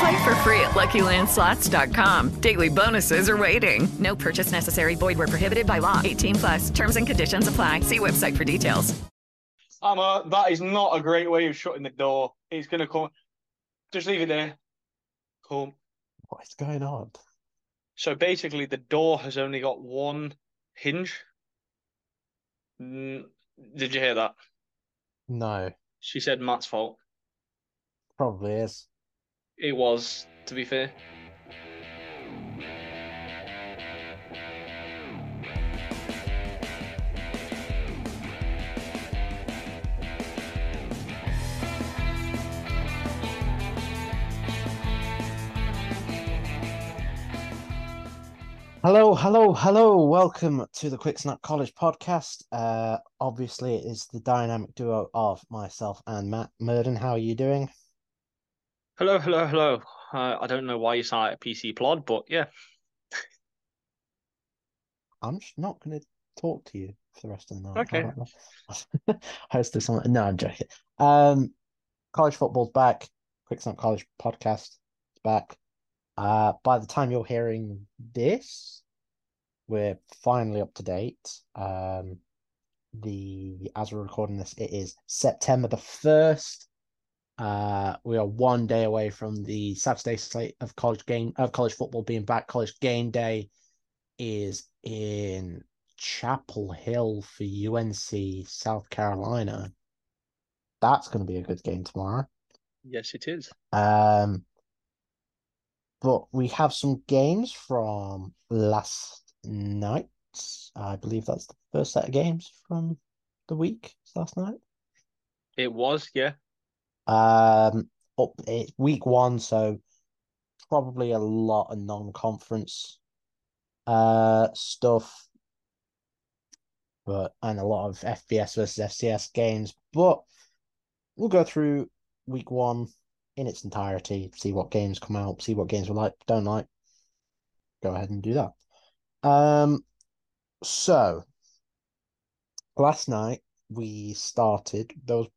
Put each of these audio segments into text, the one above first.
Play for free at LuckyLandSlots.com. Daily bonuses are waiting. No purchase necessary. Void where prohibited by law. 18 plus. Terms and conditions apply. See website for details. Emma, that is not a great way of shutting the door. It's going to come. Just leave it there. Come. What is going on? So basically, the door has only got one hinge. Mm, Did you hear that? No, She said Matt's fault. probably is. It was, to be fair. Hello, hello, hello. Welcome to the Quick Snap College podcast. Uh, obviously, it is the dynamic duo of myself and Matt Murden. How are you doing? Hello, hello, hello. Uh, I don't know why you sound like a PC plod, but yeah. I'm just not going to talk to you for the rest of the night. Okay. Host this on. No, I'm joking. Um, college football's back. Quick Snap College podcast is back. Uh, by the time you're hearing this, we're finally up to date. Um, the as we're recording this, it is September the first. Uh, we are one day away from the Saturday slate of college game of college football being back. College game day is in Chapel Hill for UNC South Carolina. That's going to be a good game tomorrow. Yes, it is. Um, but we have some games from last night. I believe that's the first set of games from the week last night. It was, yeah. Um, up it's week one, so probably a lot of non-conference uh stuff, but and a lot of FBS versus FCS games. But we'll go through week one in its entirety, see what games come out, see what games we like, don't like. Go ahead and do that. Um, so last night we started. Was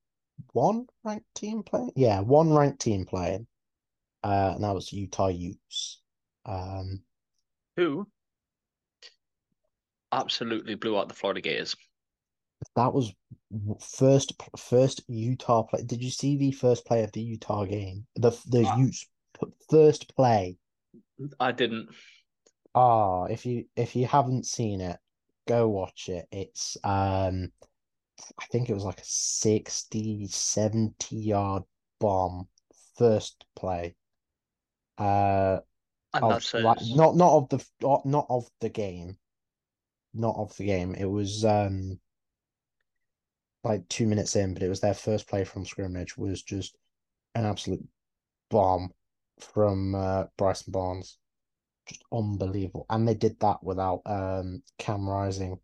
one ranked team playing. Yeah, one ranked team playing. Uh, and that was Utah Utes. Um, Who absolutely blew out the Florida Gators. that was first first Utah play. Did you see the first play of the Utah game? The the Ah. Utes first play. I didn't. Ah, if you if you haven't seen it, go watch it. It's um I think it was like a 60, 70 yard bomb first play. Uh of, like, not not of the not of the game. Not of the game. It was um like two minutes in, but it was their first play from scrimmage was just an absolute bomb from uh, Bryson Barnes. Just unbelievable. And they did that without um Cam Rising.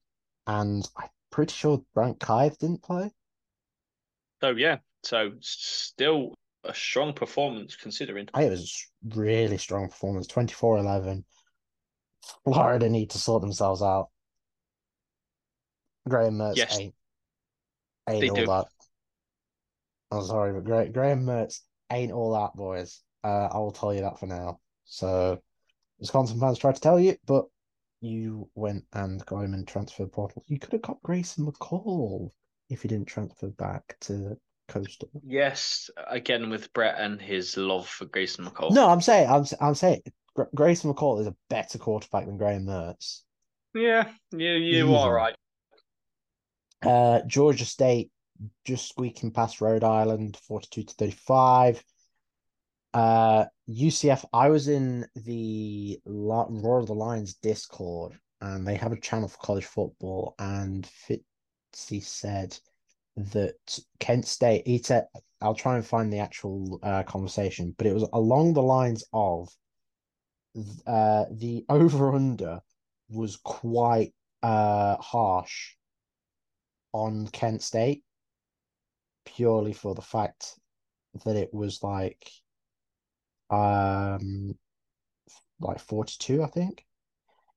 And I'm pretty sure Brent Kive didn't play. So yeah, so still a strong performance considering. It was a really strong performance, 24-11. Florida need to sort themselves out. Graham Mertz Yes, ain't ain't all do. that. I'm sorry, but Gra- Graham Mertz ain't all that, boys. Uh, I will tell you that for now. So, Wisconsin fans try to tell you, but you went and got him in transfer portal. You could have got Grayson McCall if he didn't transfer back to Coastal. Yes, again with Brett and his love for Grayson McCall. No, I'm saying, I'm, I'm saying, Gra- Grayson McCall is a better quarterback than Graham Mertz. Yeah, you you are right. Uh, Georgia State just squeaking past Rhode Island, 42 to 35. Uh, UCF, I was in the Roar of the Lions Discord, and they have a channel for college football, and Fitzy said that Kent State, he said, I'll try and find the actual uh, conversation, but it was along the lines of uh, the over-under was quite uh, harsh on Kent State purely for the fact that it was like um like 42 I think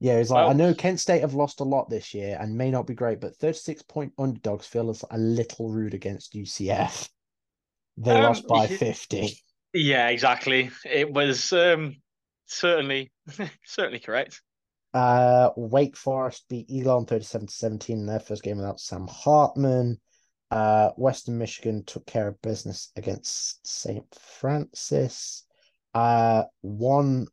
yeah it's like I know Kent State have lost a lot this year and may not be great but 36 point underdogs feel as a little rude against UCF they Um, lost by 50 Yeah, exactly. It was um certainly certainly correct. Uh, Wake Forest beat Elon 37 to 17 in their first game without Sam Hartman. Uh, Western Michigan took care of business against St. Francis. Uh, one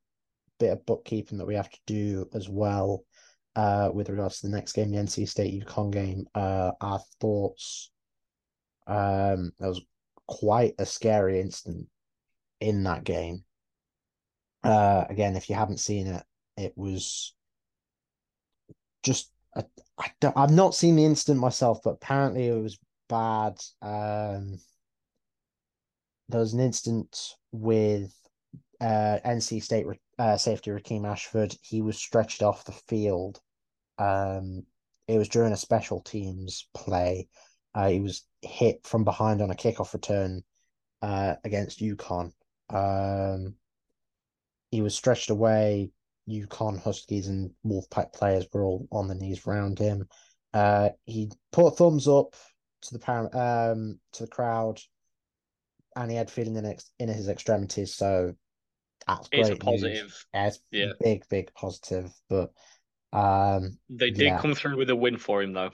bit of bookkeeping that we have to do as well, uh, with regards to the next game, the NC State UConn game. Uh, our thoughts. Um, that was quite a scary instant in that game. Uh, again, if you haven't seen it, it was just I, I don't, I've not seen the incident myself, but apparently it was bad. Um, there was an incident with uh, NC State uh, safety Rakeim Ashford. He was stretched off the field. Um, it was during a special teams play. Uh, he was hit from behind on a kickoff return uh, against UConn. Um, he was stretched away. UConn Huskies and Wolfpack players were all on the knees around him. Uh, he put a thumbs up to the par- um to the crowd, and he had feeling in ex- in his extremities. So that's It's great a positive. It's Yeah. big, big positive. But um, They did Yeah. come through with a win for him though.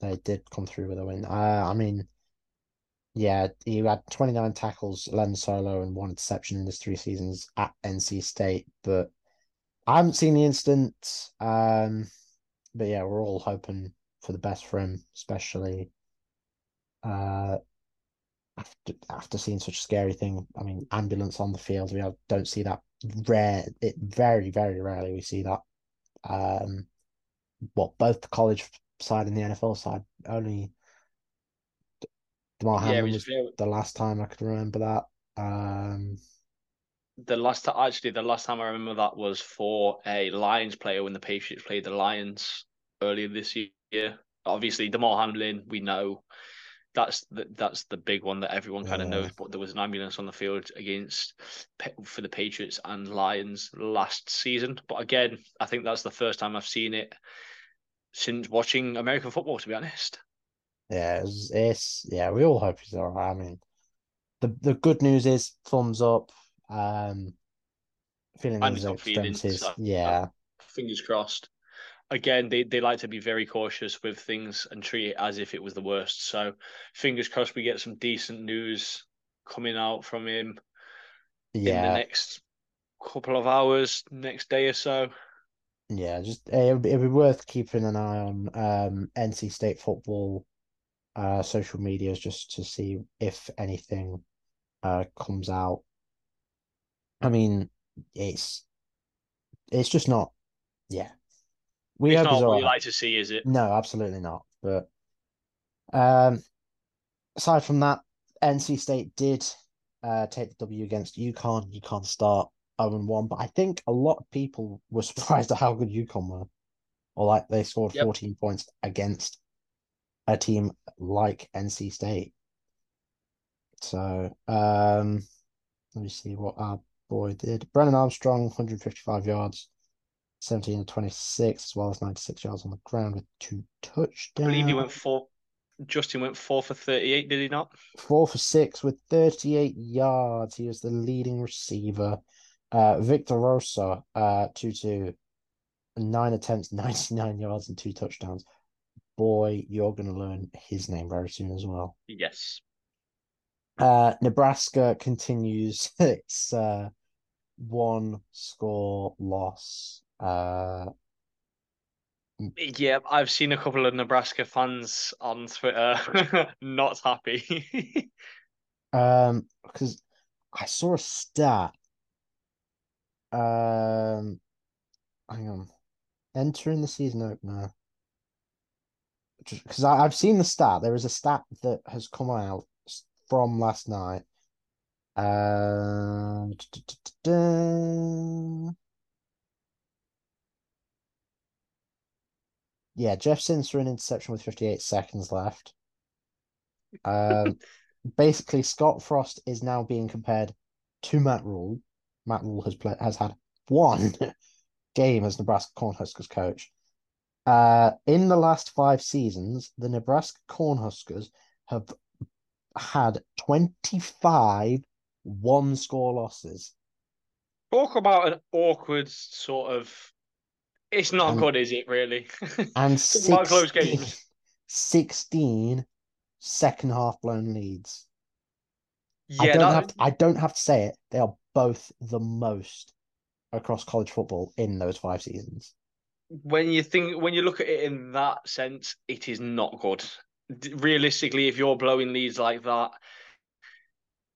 they did come through with a win. Uh, I mean, yeah, he had 29 tackles, 11 solo, and one interception in his three seasons at NC State. But I haven't seen the incident. Um, but yeah, we're all hoping for the best for him, especially uh after after seeing such a scary thing. I mean, ambulance on the field, we don't see that rare. It very, very rarely we see that. Um, well, both the college side and the NFL side only. Yeah, Hamlin was very- the last time I could remember that. Um, The last time, actually, the last time I remember that was for a Lions player when the Patriots played the Lions earlier this year. Obviously, Damar Hamlin, we know that's the, that's the big one that everyone kind of knows. But there was an ambulance on the field against for the Patriots and Lions last season. But again, I think that's the first time I've seen it since watching American football. To be honest, yeah, it's, it's yeah. We all hope he's all right. I mean, the the good news is thumbs up. Um, feeling And his he's got feelings, extremities. so- Yeah, fingers crossed. Again, they, they like to be very cautious with things and treat it as if it was the worst. So, fingers crossed, we get some decent news coming out from him yeah. in the next couple of hours, next day or so. yeah. Just it'd be, it'd be worth keeping an eye on um NC State football, uh, social medias just to see if anything, uh, comes out. I mean, it's it's just not. Yeah, we it's hope not what all you right. like to see, is it? No, absolutely not. But um, aside from that, NC State did uh take the W against UConn. UConn start 0 1, but I think a lot of people were surprised at how good UConn were. Or like they scored Yep. 14 points against a team like NC State. So um let me see what our boy did. Brennan Armstrong, 155 yards. 17 and 26, as well as 96 yards on the ground with two touchdowns. I believe he went four. Justin went four for 38, did he not? Four for six with 38 yards. He was the leading receiver. Uh, Victor Rosa, uh, 2 2, nine attempts, 99 yards, and two touchdowns. Boy, you're going to learn his name very soon as well. Yes. Uh, Nebraska continues its uh, one score loss. Uh, Yeah, I've seen a couple of Nebraska fans on Twitter not happy. um, because I saw a stat. Um, hang on, entering the season opener. Because I've seen the stat. There is a stat that has come out from last night. Uh, yeah, Jeff Sims threw an interception with 58 seconds left. Um, basically, Scott Frost is now being compared to Matt Rhule. Matt Rhule has played has had one game as Nebraska Cornhuskers coach. Uh, in the last five seasons, the Nebraska Cornhuskers have had 25 one score losses. Talk about an awkward sort of. It's not And- good, is it, really? and Talk about close games. 16 second half blown leads. I Yeah, don't that, have to, I don't have to say it. They are both the most across college football in those five seasons. when you think when you look at it in that sense, it is not good. Realistically, if you're blowing leads like that,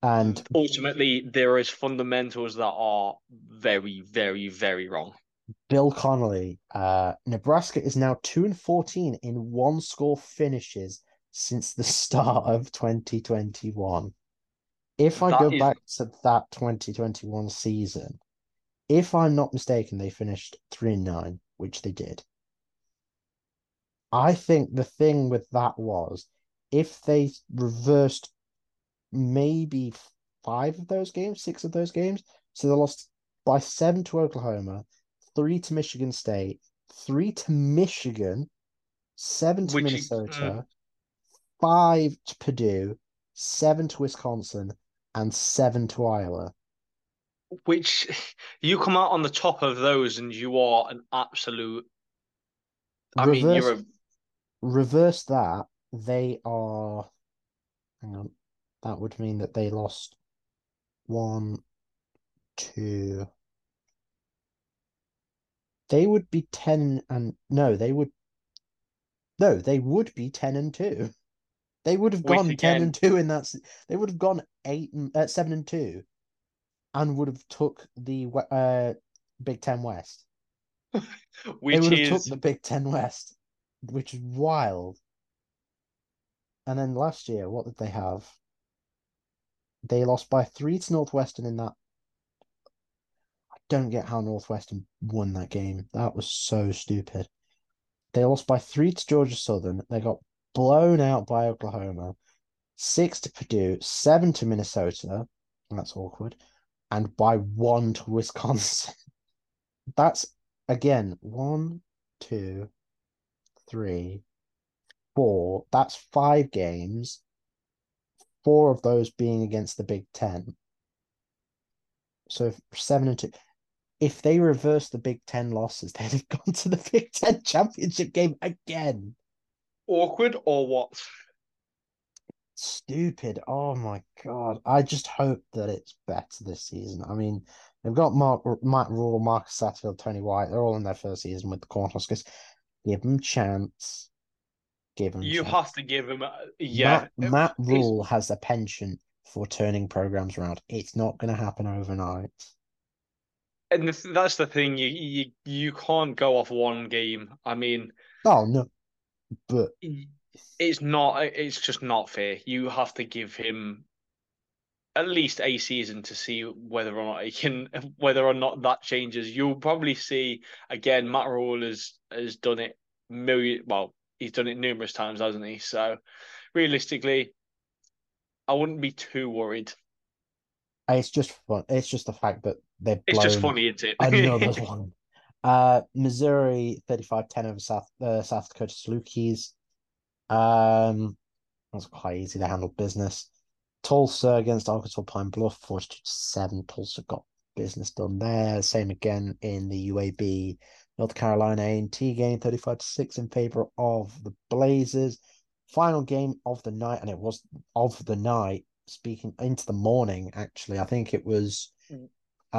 And ultimately there is fundamentals that are very, very, very wrong. Bill Connelly, uh, Nebraska is now 2 and 14 in one score finishes since the start of 2021. If I That go is- back to that 2021 season, if I'm not mistaken, they finished 3 and 9, which they did. I think the thing with that was if they reversed maybe five of those games, six of those games, so they lost by seven to Oklahoma, three to Michigan State, three to Michigan, seven to Which is- Minnesota, mm. five to Purdue, seven to Wisconsin, and seven to Iowa. Which you come out on the top of those and you are an absolute I mean Reverse, you're a reverse that, they are. Hang on. That would mean that they lost one, two. They would be 10 and no, they would. No, they would be 10 and 2. They would have gone 10 and 2 in that. They would have gone 8 and uh, 7 and 2 and would have took the uh Big 10 West. They which would have took the Big Ten West, which is wild. And then last year, what did they have? They lost by three to Northwestern in that. Don't get how Northwestern won that game. That was so stupid. They lost by three to Georgia Southern. They got blown out by Oklahoma. Six to Purdue, seven to Minnesota. That's awkward. And by one to Wisconsin. That's again one, two, three, four. That's five games. Four of those being against the Big Ten. So seven and two. If they reverse the Big Ten losses, they'd have gone to the Big Ten championship game again. awkward or what? Stupid. Oh my God. I just hope that it's better this season. I mean, they've got Mark, Matt Rhule, Marcus Satterfield, Tony White. They're all in their first season with the Cornhuskers. Give them chance. Give them You chance. have to give them. a, yeah. Matt, Matt Rhule has a penchant for turning programs around. It's not going to happen overnight. And the that's the thing, you, you you can't go off one game. I mean, Oh no, but it's not it's just not fair. You have to give him at least a season to see whether or not he can whether or not that changes. You'll probably see again Matt Rhule has has done it million well, he's done it numerous times, hasn't he? So realistically, I wouldn't be too worried. It's just fun. It's just the fact that they've It's just funny, isn't it? another one, Uh, Missouri 35-10 over South uh, South Dakota Salukis. Um, that's quite easy to handle business. Tulsa against Arkansas Pine Bluff, 42 to 7. Tulsa got business done there. Same again in the UAB North Carolina A&T game, 35 to 6 in favor of the Blazers. Final game of the night, and it was of the night, speaking into the morning, actually. I think it was uh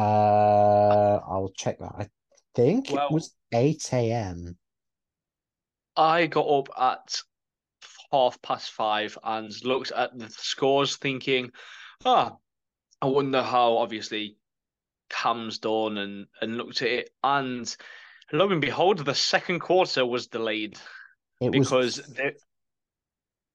I'll check that. I think Well- it was 8 a.m. I got up at half past five and looked at the scores, thinking, ah, I wonder how obviously Cam's done and and looked at it, and lo and behold, the second quarter was delayed It because was there,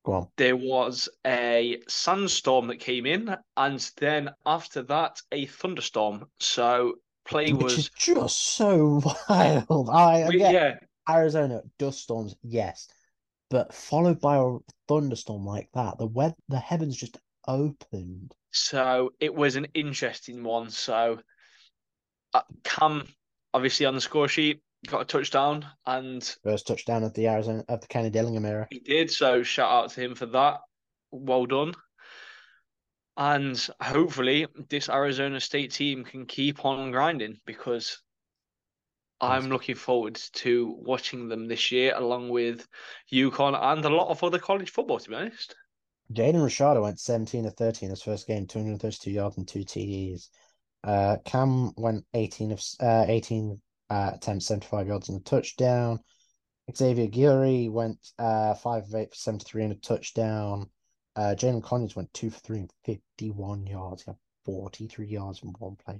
go on. there was a sandstorm that came in, and then after that, a thunderstorm. So play Which was just so wild. I, we- get yeah. Arizona dust storms, yes, but followed by a thunderstorm like that, the weather, the heavens just opened. So it was an interesting one. So uh, Cam, obviously on the score sheet, got a touchdown, and First touchdown of the Arizona of the Kenny Dillingham era. he did. So shout out to him for that. Well done. And hopefully, this Arizona State team can keep on grinding because I'm looking forward to watching them this year, along with UConn and a lot of other college football. To be honest, Jaden Rashada went 17 to 30 in his first game, 232 yards and two TDs. Uh, Cam went 18 of uh, 18 uh, attempts, 75 yards and a touchdown. Xavier Guillory went uh, 5 of 8 for 73 and a touchdown. Uh, Jalen Conyers went 2 for 3 and 51 yards. He had 43 yards in one play.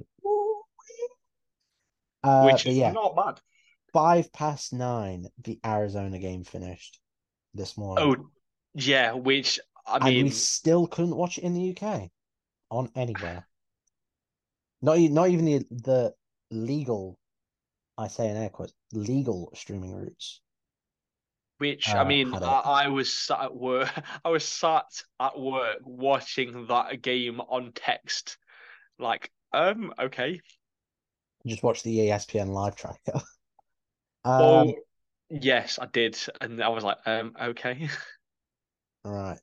Uh, which is yeah, not bad. five past nine, the Arizona game finished this morning. Oh, yeah. Which I and mean, we still couldn't watch it in the UK on anywhere. Not not even the the legal, I say in air quotes, legal streaming routes. Which Uh, I mean. I, I was sat at work. I was sat at work watching that game on text. Like, um, okay. Just watch the ESPN live tracker. Oh, um, yes, I did, and I was like, um, okay. right.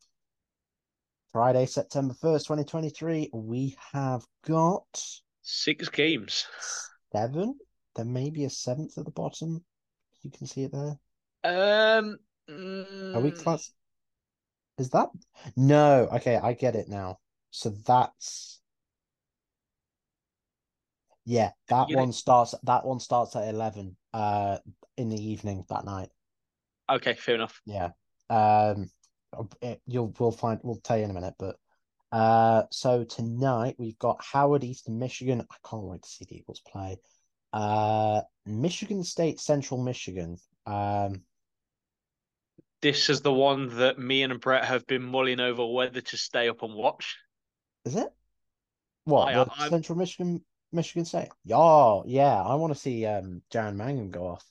Friday, September first, twenty twenty three. We have got Six games. seven. There may be a seventh at the bottom. You can see it there. Um, Are we mm, class? Is that no? Okay, I get it now. So that's yeah, that You know- one starts. That one starts at eleven. Uh, in the evening that night. Okay, fair enough. Yeah. Um, it, you'll we'll find. We'll tell you in a minute. But uh, so tonight we've got Howard Eastern Michigan. I can't wait to see the Eagles play. Uh, Michigan State Central Michigan. Um, This is the one that me and Brett have been mulling over whether to stay up and watch. Is it? What I- Central Michigan Michigan State? Oh yeah, I want to see um Jaron Mangum go off.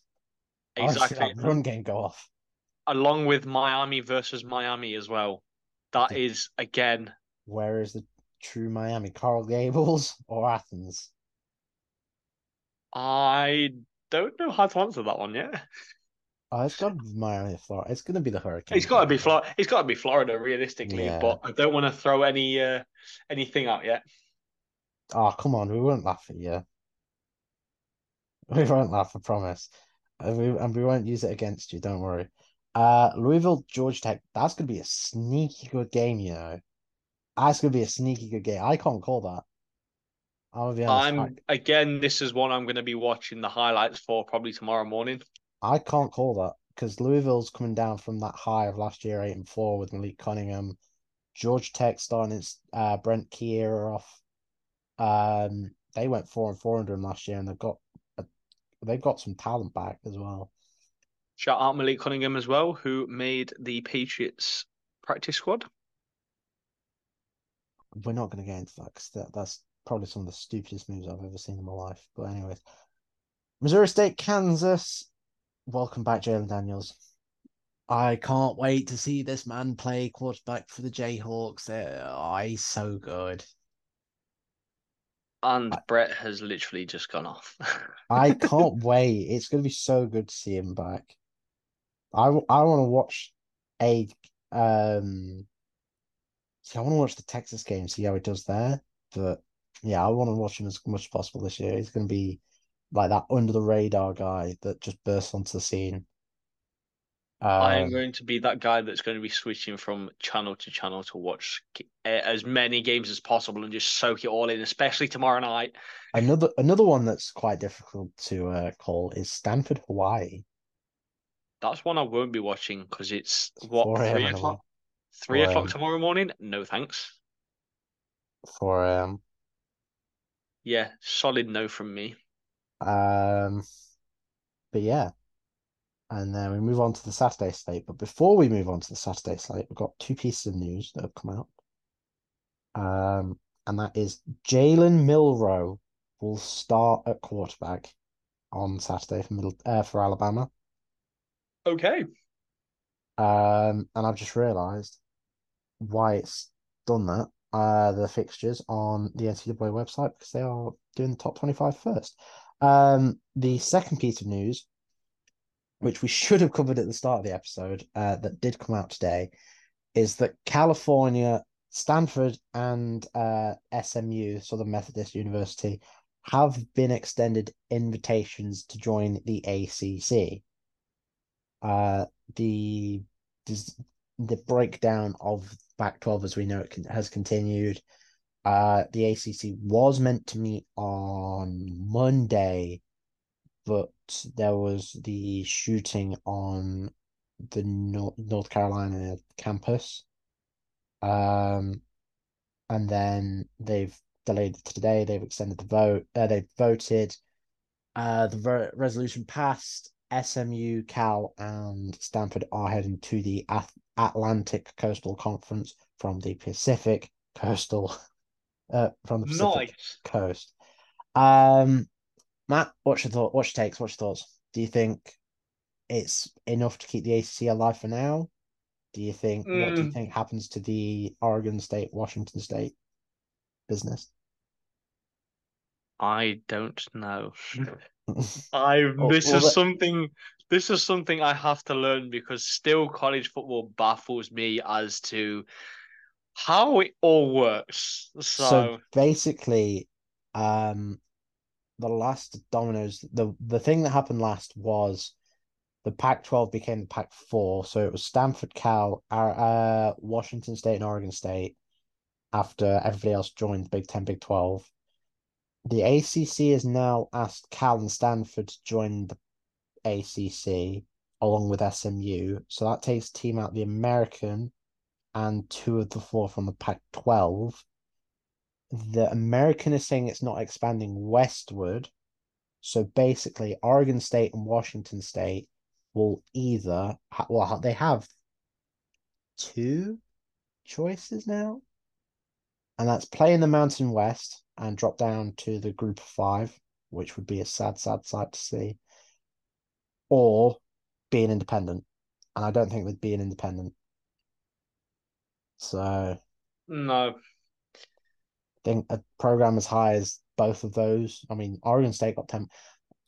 I wanna see Exactly. run game go off. Along with Miami versus Miami as well. That Yeah. is again Where is the true Miami? Coral Gables or Athens? I don't know how to answer that one yet. Oh, it's got to be Miami, Florida. It's gonna be the Hurricane. It's got to be Florida. It's got to be Florida, realistically. Yeah. But I don't want to throw any uh, anything out yet. Oh, come on, we won't laugh at you. We won't laugh, I promise. And we, and we won't use it against you, don't worry. Uh, Louisville, Georgia Tech, that's going to be a sneaky good game, you know. That's going to be a sneaky good game. I can't call that. I'm be honest. I'm again. This is one I'm going to be watching the highlights for probably tomorrow morning. I, can't call that because Louisville's coming down from that high of last year, 8 and 4 with Malik Cunningham. George Tech starting its uh, Brent Kier off. Um, they went 4 and 4 under him last year and they've got a, they've got some talent back as well. Shout out Malik Cunningham as well, who made the Patriots practice squad. we're not going to get into that because that, that's probably some of the stupidest moves I've ever seen in my life. But anyways, Missouri State, Kansas. Welcome back, Jalon Daniels. I can't wait to see this man play quarterback for the Jayhawks. Uh, Oh, he's so good. And Brett has literally just gone off. I can't wait. It's going to be so good to see him back. I, I want to watch a um. See, I want to watch the Texas game, see how he does there. But yeah, I want to watch him as much as possible this year. He's going to be like that under the radar guy that just bursts onto the scene. I'm Um, going to be that guy that's going to be switching from channel to channel to watch as many games as possible and just soak it all in, especially tomorrow night. another another one that's quite difficult to uh, call is Stanford, Hawaii. That's one I won't be watching because it's what 4 three o'clock. Three o'clock tomorrow morning? No thanks. for um Yeah, solid no from me. um but yeah. And then we move on to the Saturday slate. But before we move on to the Saturday slate, we've got two pieces of news that have come out. Um, and that is Jalen Milrow will start at quarterback on Saturday for middle uh, for Alabama. Okay. Um, and I've just realised why it's done that. Uh, the fixtures on the NCAA website because they are doing the top 25 first. Um, the second piece of news, which we should have covered at the start of the episode, uh, that did come out today, is that California, Stanford, and uh, SMU, Southern Methodist University, have been extended invitations to join the ACC. Uh, the the breakdown of Pac-12 as we know it con- has continued. Uh, the ACC was meant to meet on Monday, but there was the shooting on the North, North Carolina campus. Um, and then they've delayed today. They've extended the vote. Uh, they've voted. Uh, the vo- resolution passed. SMU, Cal, and Stanford are heading to the Ath- Atlantic Coastal Conference from the Pacific Coastal, uh, from the Pacific Nice. Coast. Um, Matt, what's your thought? What's your takes? What's your thoughts? Do you think it's enough to keep the ACC alive for now? Do you think what do you Mm. think happens to the Oregon State, Washington State business? I don't know. I Well- this well, is that- something this is something I have to learn because still college football baffles me as to how it all works. So, So basically, um, the last dominoes, the the thing that happened last was the Pac-12 became the Pac-4. So it was Stanford, Cal, uh, Washington State, and Oregon State. After everybody else joined Big Ten, Big Twelve, the ACC has now asked Cal and Stanford to join the ACC along with SMU. So that takes team out the American and two of the four from the Pac-12 the American is saying it's not expanding westward. So basically, Oregon State and Washington State will either, well, they have two choices now. And that's play in the Mountain West and drop down to the group of five, which would be a sad, sad sight to see, or be an independent. And I don't think they'd be an independent. So no. think a program as high as both of those. I mean, Oregon State got ten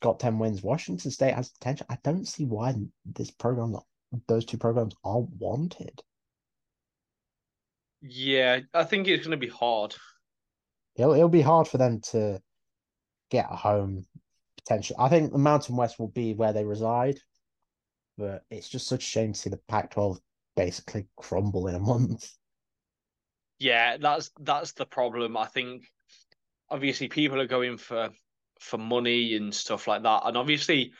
got ten wins. Washington State has potential. I don't see why this program, those two programs, aren't wanted. Yeah, I think it's gonna be hard. It'll it'll be hard for them to get a home potential. I think the Mountain West will be where they reside, but it's just such a shame to see the Pac-12 basically crumble in a month. Yeah, that's that's the problem. I think obviously people are going for for money and stuff like that, and obviously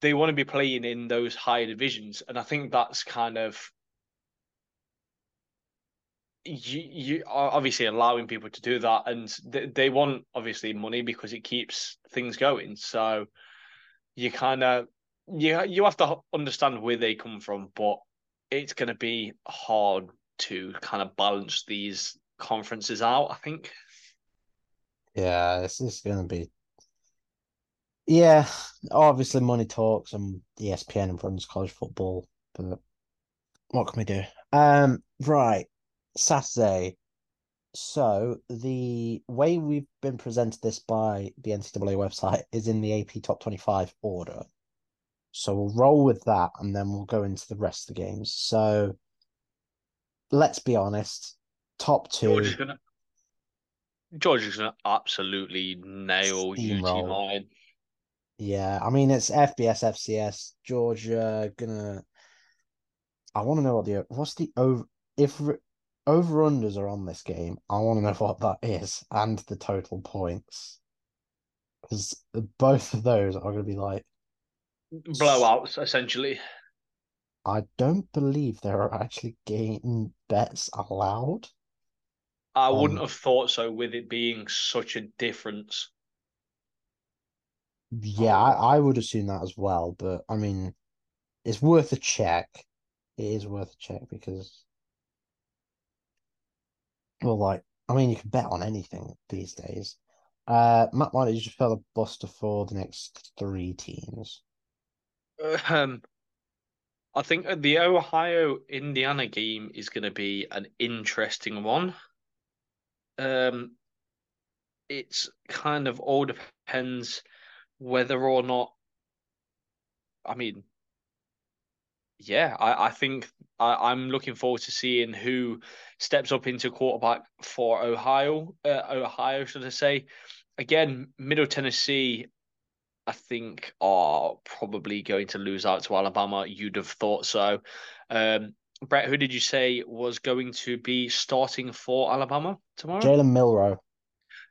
they want to be playing in those higher divisions, and I think that's kind of you you are obviously allowing people to do that, and they, they want obviously money because it keeps things going. So you kind of you you have to understand where they come from, but it's going to be hard to kind of balance these conferences out. I think. Yeah, this is going to be. Yeah, obviously money talks and ESPN runs college football, but what can we do? Um, right, Saturday. So the way we've been presented this by the NCAA website is in the AP top 25 order. So we'll roll with that and then we'll go into the rest of the games. So let's be honest, top two. George is gonna George is gonna absolutely nail UT nine. Yeah, I mean it's FBS, FCS, Georgia gonna. I want to know what the what's the over if over unders are on this game. I want to know what that is and the total points because both of those are going to be like Blowouts, essentially. I don't believe there are actually game bets allowed. I wouldn't Um, have thought so with it being such a difference. Yeah, I, I would assume that as well, but I mean, it's worth a check. It is worth a check because, well, like, I mean, you can bet on anything these days. Uh, Matt, why don't you just fill a buster for the next three teams? Um, I think the Ohio Indiana game is going to be an interesting one. Um, it's kind of all depends whether or not. I mean, yeah, I, I think I, I'm looking forward to seeing who steps up into quarterback for Ohio. Uh, Ohio, should I say? Again, Middle Tennessee, I think are probably going to lose out to Alabama. You'd have thought so. Um, Brett, who did you say was going to be starting for Alabama tomorrow? Jalen Milrow.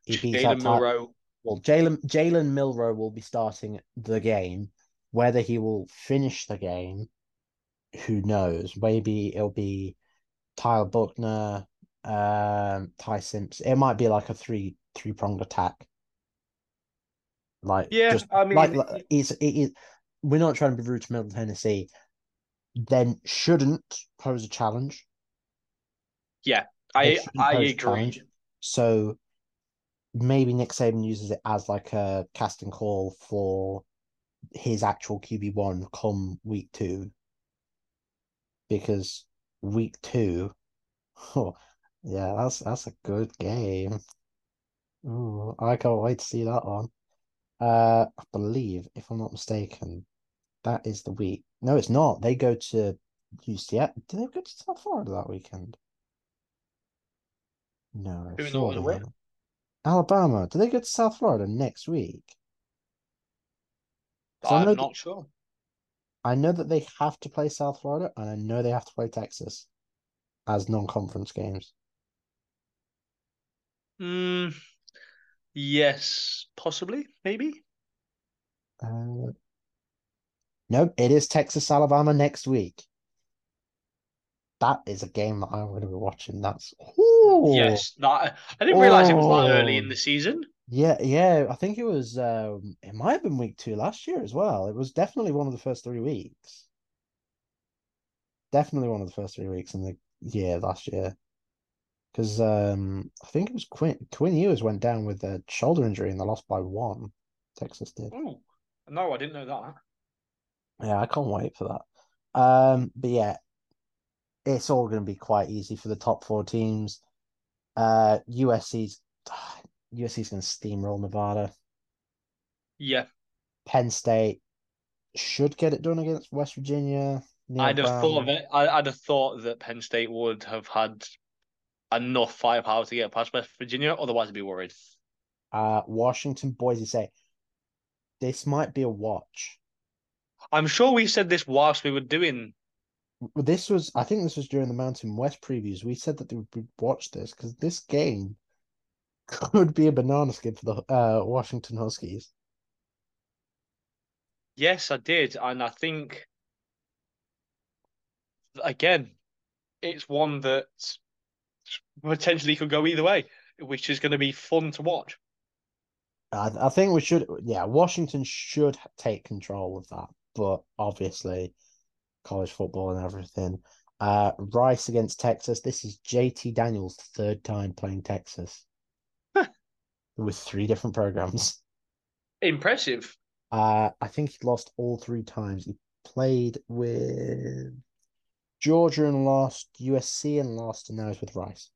He beats out Jalen Milrow. Well, Jalen Jalen Milrow will be starting the game. Whether he will finish the game, who knows? Maybe it'll be Tyler Buchner, um, Ty Simpson. It might be like a three three pronged attack. Like Yeah, just I mean, like, like, it's it is. We're not trying to be rude to Middle Tennessee. Then shouldn't pose a challenge. Yeah, I I agree. So maybe Nick Saban uses it as like a casting call for his actual QB one come week two. Because week two, oh yeah, that's that's a good game. Ooh, I can't wait to see that one. Uh, I believe, if I'm not mistaken, that is the week. No, it's not. They go to UCF. Do they go to South Florida that weekend? No, Who knows surely where? Alabama. Do they go to South Florida next week? I'm not sure. I know that they have to play South Florida, and I know they have to play Texas as non-conference games. Hmm. Yes, possibly, maybe. Uh, nope, it is Texas Alabama next week. That is a game that I'm going to be watching. That's Ooh. Yes, that I didn't realize it was that early in the season. Yeah, yeah. I think it was. Um, it might have been week two last year as well. It was definitely one of the first three weeks. Definitely one of the first three weeks in the year last year. Because um, I think it was Quinn Quinn Ewers went down with a shoulder injury and they lost by one. Texas did. Oh, no, I didn't know that. Yeah, I can't wait for that. Um, but yeah, it's all going to be quite easy for the top four teams. Uh, USC's USC's going to steamroll Nevada. Yeah, Penn State should get it done against West Virginia. Neal I'd have Brown. thought of it. I, I'd have thought that Penn State would have had enough firepower to get past West Virginia. Otherwise, I'd be worried. Uh, Washington, Boise State. This might be a watch. I'm sure we said this whilst we were doing. This was, I think, this was during the Mountain West previews. We said that we would watch this because this game could be a banana skin for the uh, Washington Huskies. Yes, I did, and I think again, it's one that potentially could go either way, which is going to be fun to watch. I, I think we should, yeah, Washington should take control of that, but obviously, college football and everything. Uh, Rice against Texas. This is JT Daniels' third time playing Texas with three different programs. Impressive. Uh, I think he lost all three times. He played with Georgia and lost, USC and lost, and now he's with Rice.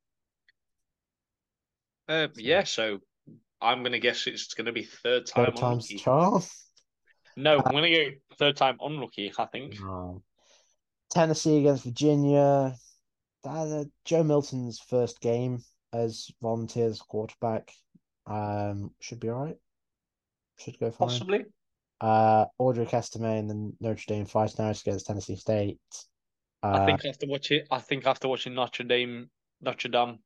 Uh, yeah, so I'm gonna guess it's gonna be third time Third time's unlucky. charm. No, I'm gonna go third time unlucky. I think. Um, Tennessee against Virginia. That, uh, Joe Milton's first game as volunteers quarterback. Um, should be all right. Should go fine. Possibly. Uh, Audric Estime and then Notre Dame fights now against Tennessee State. Uh, I think after watching, I think after watching Notre Dame, Notre Dame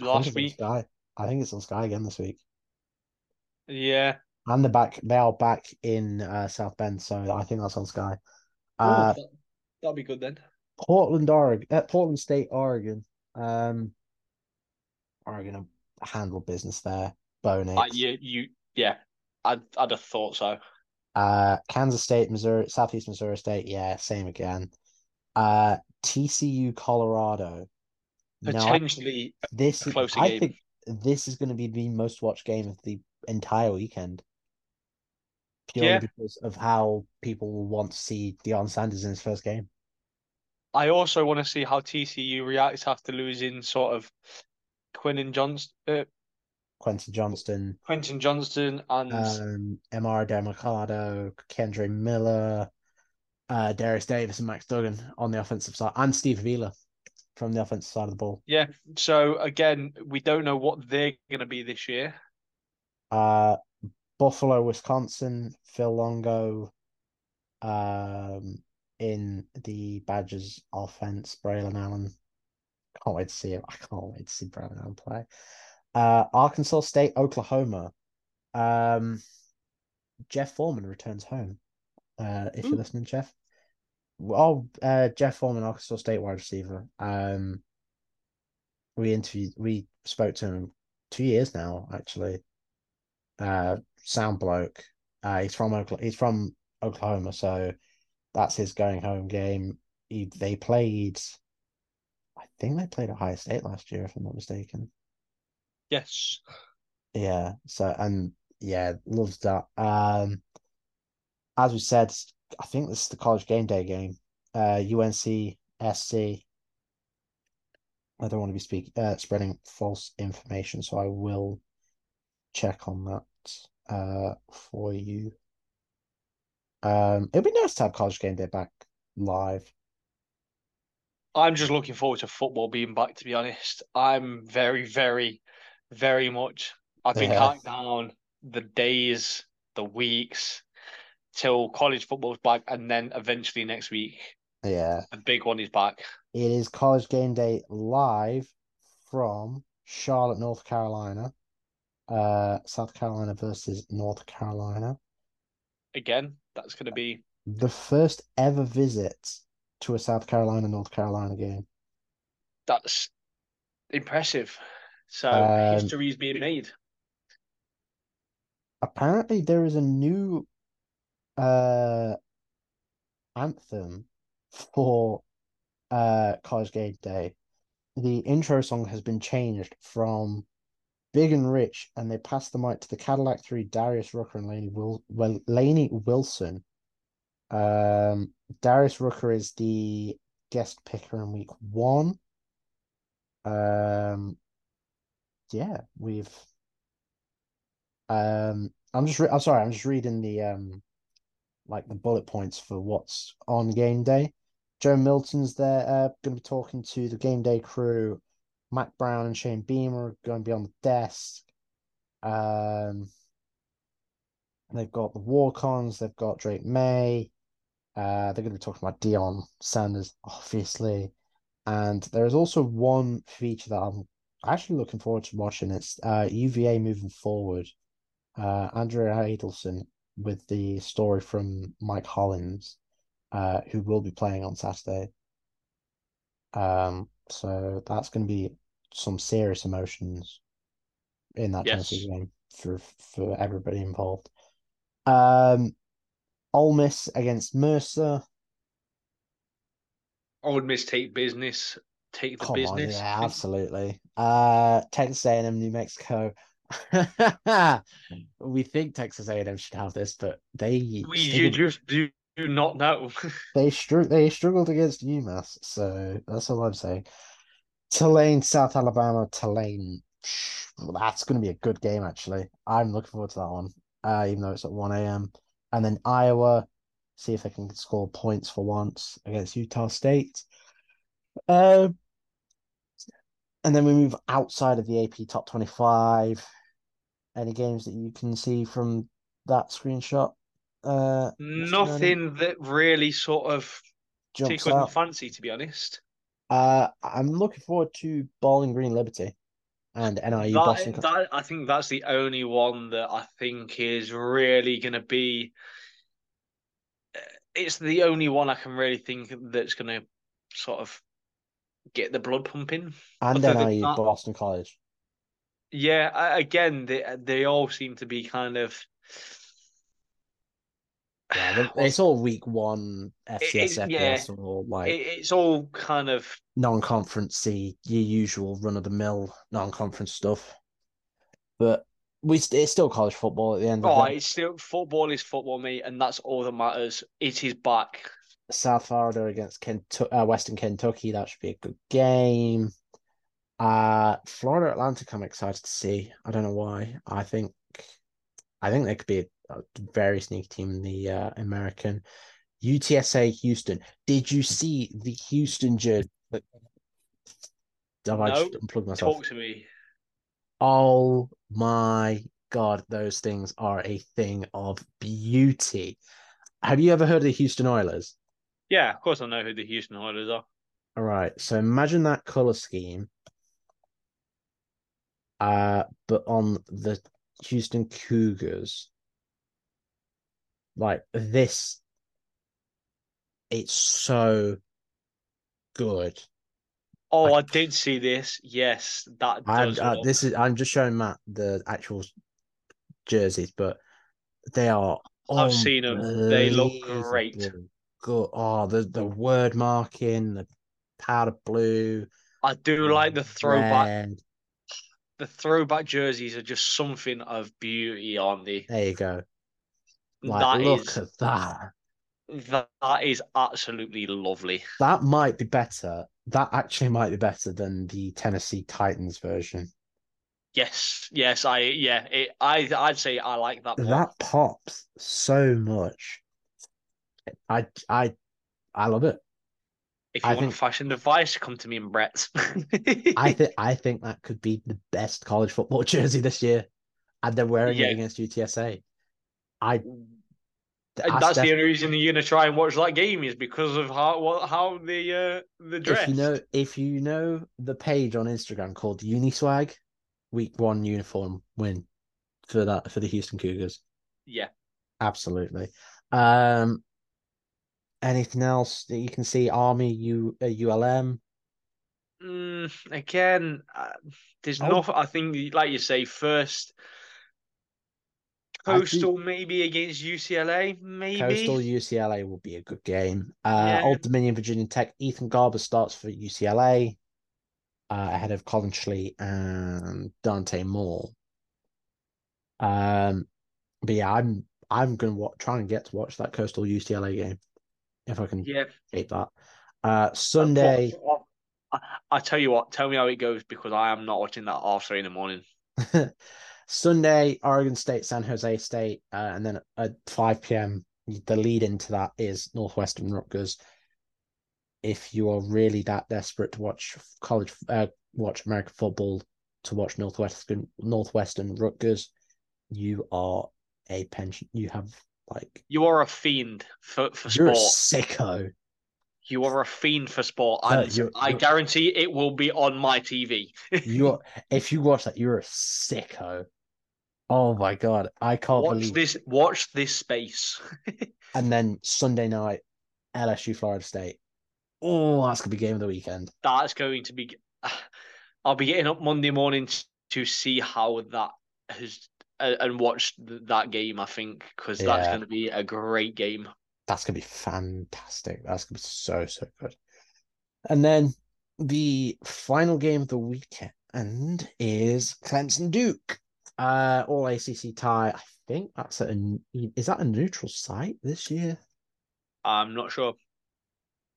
last week. Sky. I think it's on Sky again this week. Yeah. And they're back. They are back in uh, South Bend, so I think that's on Sky. Uh, that, that'll be good then. Portland, Oregon, uh, Portland State, Oregon. Um, Oregon have handled business there. Bone Uh, you, you, yeah. I'd, I'd have thought so. Uh, Kansas State, Missouri, Southeast Missouri State. Yeah, same again. Uh, TCU, Colorado. Now, Potentially this a is, I game. think this is going to be the most watched game of the entire weekend. Purely Yeah. because of how people will want to see Deion Sanders in his first game. I also want to see how TCU reacts after losing sort of Quentin Johnston, uh, Quentin Johnston, Quentin Johnston, and um, Emari Demercado, Kendre Miller, uh, Derius Davis, and Max Duggan on the offensive side, and Steve Avila from the offensive side of the ball. yeah. So again, we don't know what they're going to be this year. Uh, Buffalo, Wisconsin, Phil Longo, um, in the Badgers offense, Braylon Allen. Can't wait to see him. I can't wait to see Allen play. Uh, Arkansas State, Oklahoma. Um, Jeff Foreman returns home. Uh, if you're listening, Jeff. Oh, uh, Jeff Foreman, Arkansas State wide receiver. Um, we interviewed, we spoke to him two years now, actually. Uh, sound bloke. Uh, he's from Oklahoma. He's from Oklahoma, so that's his going home game. He, they played. I think they played Ohio State last year, if I'm not mistaken. Yes. Yeah. So and yeah, loves that. Um, as we said, I think this is the college game day game. Uh, UNC SC. I don't want to be speak uh, spreading false information, so I will check on that uh for you. Um, it'd be nice to have college game day back live. I'm just looking forward to football being back, to be honest. I'm very, very, very much. I've been Yeah. counting down the days, the weeks till college football's back, and then eventually next week, Yeah, the big one is back. it is college game day live from Charlotte, North Carolina. Uh, South Carolina versus North Carolina. Again, that's going to be The first ever visit to a South Carolina, North Carolina game. that's impressive. So Um, history is being made. Apparently, there is a new uh anthem for uh college game day. The intro song has been changed from Big and Rich, and they passed the mic to the Cadillac Three, Darius Rucker and Lainey Wil well Lainey Wilson. Um, Darius Rucker is the guest picker in week one. Um, yeah, we've. Um, I'm just. Re- I'm sorry. I'm just reading the um, like the bullet points for what's on game day. Joe Milton's there. Uh, going to be talking to the game day crew. Mack Brown and Shane Beamer are going to be on the desk. Um, they've got the walk-ons. They've got Drake Maye. Uh, they're going to be talking about Deion Sanders, obviously. And there is also one feature that I'm actually looking forward to watching. It's uh, UVA moving forward. Uh, Andrea Adelson with the story from Mike Hollins, uh, who will be playing on Saturday. Um, so that's going to be some serious emotions in that Yes. Tennessee game for for everybody involved. Um, Ole Miss against Mercer. Ole Miss take business, take the Come on, business. yeah, absolutely. Uh, Texas A&M, New Mexico. we think Texas A&M should have this, but they We you just do not know. they str- they struggled against UMass, so that's all I'm saying. Tulane, South Alabama, Tulane that's going to be a good game, actually. I'm looking forward to that one, uh, even though it's at 1 a.m. And then Iowa, see if they can score points for once against Utah State. Um, and then we move outside of the AP top 25. Any games that you can see from that screenshot? Uh, Nothing that really sort of jumps my fancy, to be honest. Uh, I'm looking forward to Bowling Green Liberty and NIU That, Boston. that I think that's the only one that I think is really going to be. Eh, it's the only one I can really think that's going to sort of get the blood pumping. and NIU that- Boston College. Yeah, again, they they all seem to be kind of. Yeah, it's all week one FCS, it- yeah, FBS, or like It, it's all kind of non-conference your usual run-of-the-mill non-conference stuff. But we st- it's still college football at the end of oh, it. it's still football is football, mate, and that's all that matters. It is back. South Florida against Kentucky, uh, Western Kentucky. That should be a good game. Uh, Florida Atlantic. I'm excited to see. I don't know why. I think, I think they could be a very sneaky team in the uh, American. UTSA Houston. Did you see the Houston jersey? Have I No, just unplugged myself? Talk to me. Oh my god, those things are a thing of beauty. Have you ever heard of the Houston Oilers? Yeah, of course I know who the Houston Oilers are. All right, so imagine that color scheme, uh, but on the Houston Cougars, like this, it's so good. Oh, I- I did see this. Yes, that I'm uh, this is I'm just showing Matt the actual jerseys, but they are. I've seen them. They look great. Good. Oh, the the word marking, the powder blue, I do like the throwback. red. The throwback jerseys are just something of beauty, aren't they? There you go. Like, That look is at that. that, that is absolutely lovely. That might be better. That actually might be better than the Tennessee Titans version. Yes, yes, I yeah, it, I I'd say I like that more. That pops so much. I I I love it. if you I want think- a fashion advice, come to me and Brett. I think I think that could be the best college football jersey this year, and they're wearing Yeah. it against UTSA. I that's def- the only reason you're gonna try and watch that game is because of how what how the uh the dress. if you know if you know the page on Instagram called Uniswag, week one uniform win for that for the Houston Cougars. Yeah. Absolutely. Um, anything else that you can see? Army, U, uh, ULM. Mm, again, uh, there's Oh. nothing. I think, like you say, first Coastal maybe against UCLA, maybe. Coastal UCLA will be a good game. Uh, Yeah. Old Dominion Virginia Tech. Ethan Garbers starts for UCLA uh, ahead of Collin Schlee and Dante Moore. Um, but yeah, I'm I'm gonna wa- try and get to watch that Coastal UCLA game if I can Yeah. keep that. Uh, Sunday. I, I tell you what, tell me how it goes because I am not watching that after three in the morning. Sunday, Oregon State, San Jose State, uh, and then at 5 p.m. The lead into that is Northwestern Rutgers. If you are really that desperate to watch college, uh, watch American football, to watch Northwestern Northwestern Rutgers, you are a pension. You have like You are a fiend for, for you're a sport. sicko. You are a fiend for sport, and you're- I you're- guarantee it will be on my TV. You're if you watch that, you're a sicko. Oh my god, I can't watch believe. this. Watch this space. And then Sunday night, LSU Florida State. Oh, that's gonna be game of the weekend. That's going to be. I'll be getting up Monday morning to see how that has and watch that game. I think because that's going to be a great game. That's gonna be fantastic. That's gonna be so so good. And then the final game of the weekend is Clemson Duke. Uh, all ACC tie. I think that's at a is that a neutral site this year? I'm not sure.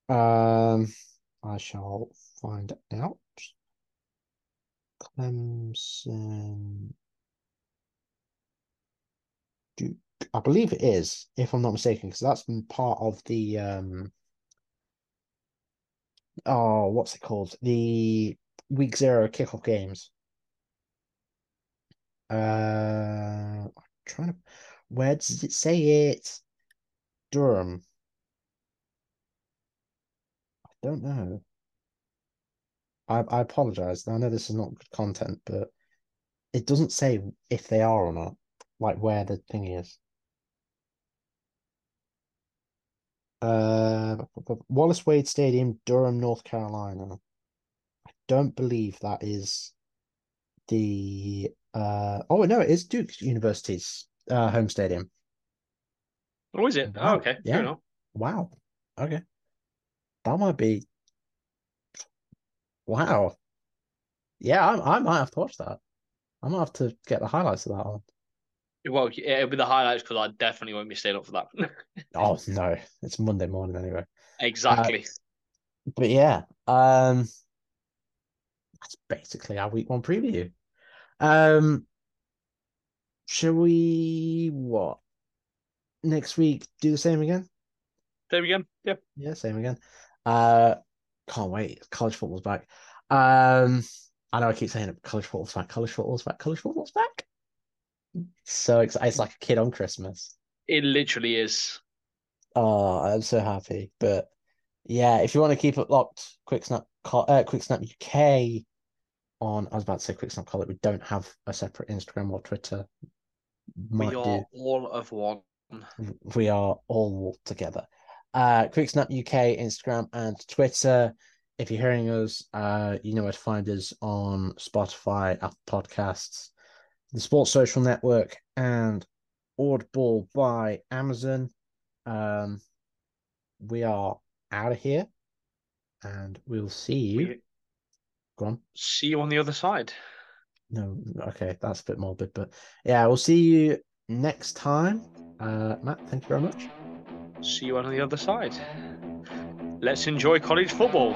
Um, I shall find out. Clemson. Duke. I believe it is, if I'm not mistaken, because that's been part of the um. Oh, what's it called? The week zero kickoff games. Uh, I'm trying to. Where does it say it? Durham. I don't know. I I apologize. I know this is not good content, but it doesn't say if they are or not, like where the thing is. Uh, Wallace Wade Stadium, Durham, North Carolina. I don't believe that is the uh oh no, it is Duke University's uh home stadium. Oh, is it? Wow. Oh, okay. Yeah. Wow. Okay. That might be wow. Yeah, I I might have to watch that. I might have to get the highlights of that on. Well, it'll be the highlights because I definitely won't be staying up for that. Oh no, it's Monday morning anyway. exactly. But yeah, um that's basically our week one preview. Um shall we what? Next week do the same again? there again. Yeah. Yeah, same again. Uh can't wait. College football's back. Um I know I keep saying it, college football's back, college football's back, college football's back. So excited. It's like a kid on Christmas. It literally is. Oh, I'm so happy. But yeah, if you want to keep it locked, Quick Snap, uh, Quick Snap UK on. I was about to say Quick Snap call College. We don't have a separate Instagram or Twitter. Might we are do. all of one. We are all together. Uh, Quick Snap UK, Instagram, and Twitter. If you're hearing us, uh, you know where to find us on Spotify, Apple Podcasts, the Sports Social Network, and Audible by Amazon. Um, we are out of here, and we'll see you. We Go on. see you on the other side. No, okay, that's a bit morbid, but yeah, we'll see you next time. Uh, Matt, thank you very much. See you on the other side. Let's enjoy college football.